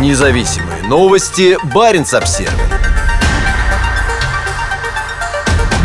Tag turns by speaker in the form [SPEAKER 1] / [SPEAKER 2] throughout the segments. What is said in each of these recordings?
[SPEAKER 1] Независимые новости. Барин обсерва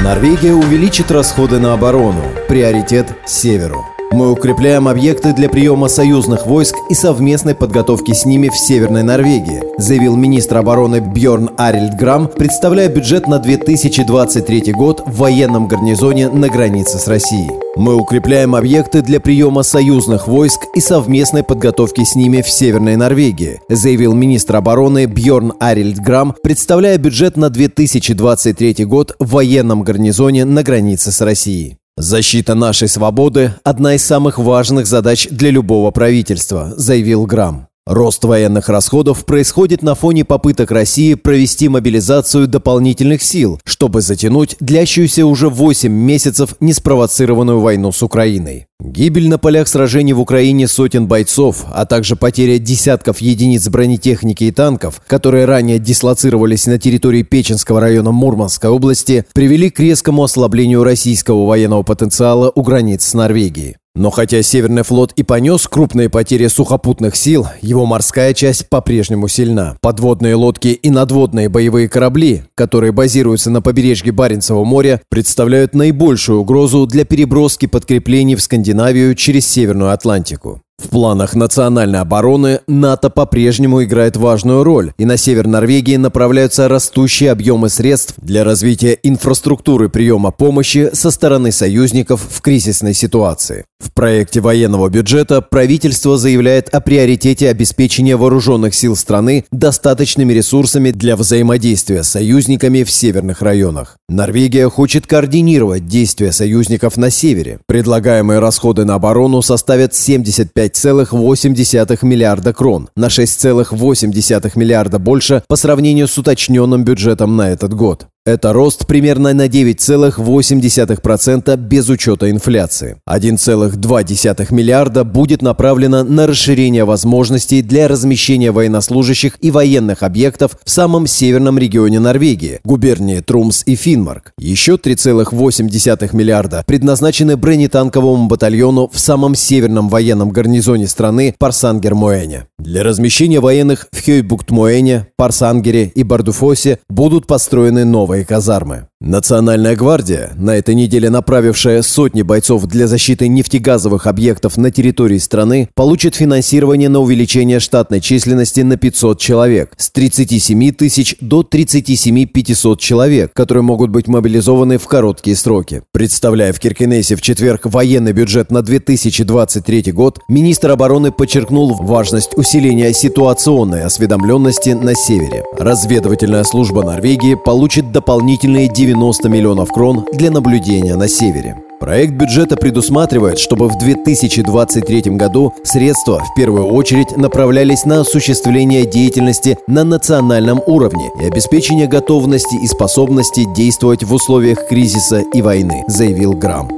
[SPEAKER 2] Норвегия увеличит расходы на оборону. Приоритет – северу. Мы укрепляем объекты для приема союзных войск и совместной подготовки с ними в Северной Норвегии, заявил министр обороны Бьорн Арильд Грам, представляя бюджет на 2023 год в военном гарнизоне на границе с Россией. Мы укрепляем объекты для приема союзных войск и совместной подготовки с ними в Северной Норвегии, заявил министр обороны Бьорн Арильд Грам, представляя бюджет на 2023 год в военном гарнизоне на границе с Россией. «Защита нашей свободы – одна из самых важных задач для любого правительства», – заявил Грамм. Рост военных расходов происходит на фоне попыток России провести мобилизацию дополнительных сил, чтобы затянуть длящуюся уже 8 месяцев неспровоцированную войну с Украиной. Гибель на полях сражений в Украине сотен бойцов, а также потеря десятков единиц бронетехники и танков, которые ранее дислоцировались на территории Печенского района Мурманской области, привели к резкому ослаблению российского военного потенциала у границ с Норвегией. Но хотя Северный флот и понес крупные потери сухопутных сил, его морская часть по-прежнему сильна. Подводные лодки и надводные боевые корабли, которые базируются на побережье Баренцева моря, представляют наибольшую угрозу для переброски подкреплений в Скандинавию через Северную Атлантику. В планах национальной обороны НАТО по-прежнему играет важную роль, и на север Норвегии направляются растущие объемы средств для развития инфраструктуры приема помощи со стороны союзников в кризисной ситуации. В проекте военного бюджета правительство заявляет о приоритете обеспечения вооруженных сил страны достаточными ресурсами для взаимодействия с союзниками в северных районах. Норвегия хочет координировать действия союзников на севере. Предлагаемые расходы на оборону составят 75,8 миллиарда крон, на 6,8 миллиарда больше по сравнению с уточненным бюджетом на этот год. Это рост примерно на 9,8% без учета инфляции. 1,2 миллиарда будет направлено на расширение возможностей для размещения военнослужащих и военных объектов в самом северном регионе Норвегии, губернии Трумс и Финмарк. Еще 3,8 миллиарда предназначены бронетанковому батальону в самом северном военном гарнизоне страны Парсангер-Моэне. Для размещения военных в Хёйбукт-Моэне, Парсангере и Бардуфосе будут построены новые новые казармы. Национальная гвардия, на этой неделе направившая сотни бойцов для защиты нефтегазовых объектов на территории страны, получит финансирование на увеличение штатной численности на 500 человек, с 37 тысяч до 37 500 человек, которые могут быть мобилизованы в короткие сроки. Представляя в Киркинессе в четверг военный бюджет на 2023 год, министр обороны подчеркнул важность усиления ситуационной осведомленности на севере. Разведывательная служба Норвегии получит дополнительные 90 90 миллионов крон для наблюдения на севере. Проект бюджета предусматривает, чтобы в 2023 году средства в первую очередь направлялись на осуществление деятельности на национальном уровне и обеспечение готовности и способности действовать в условиях кризиса и войны, заявил Грамм.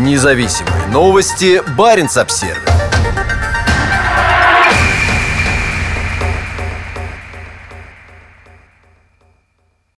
[SPEAKER 1] Независимые новости. Барин обсервис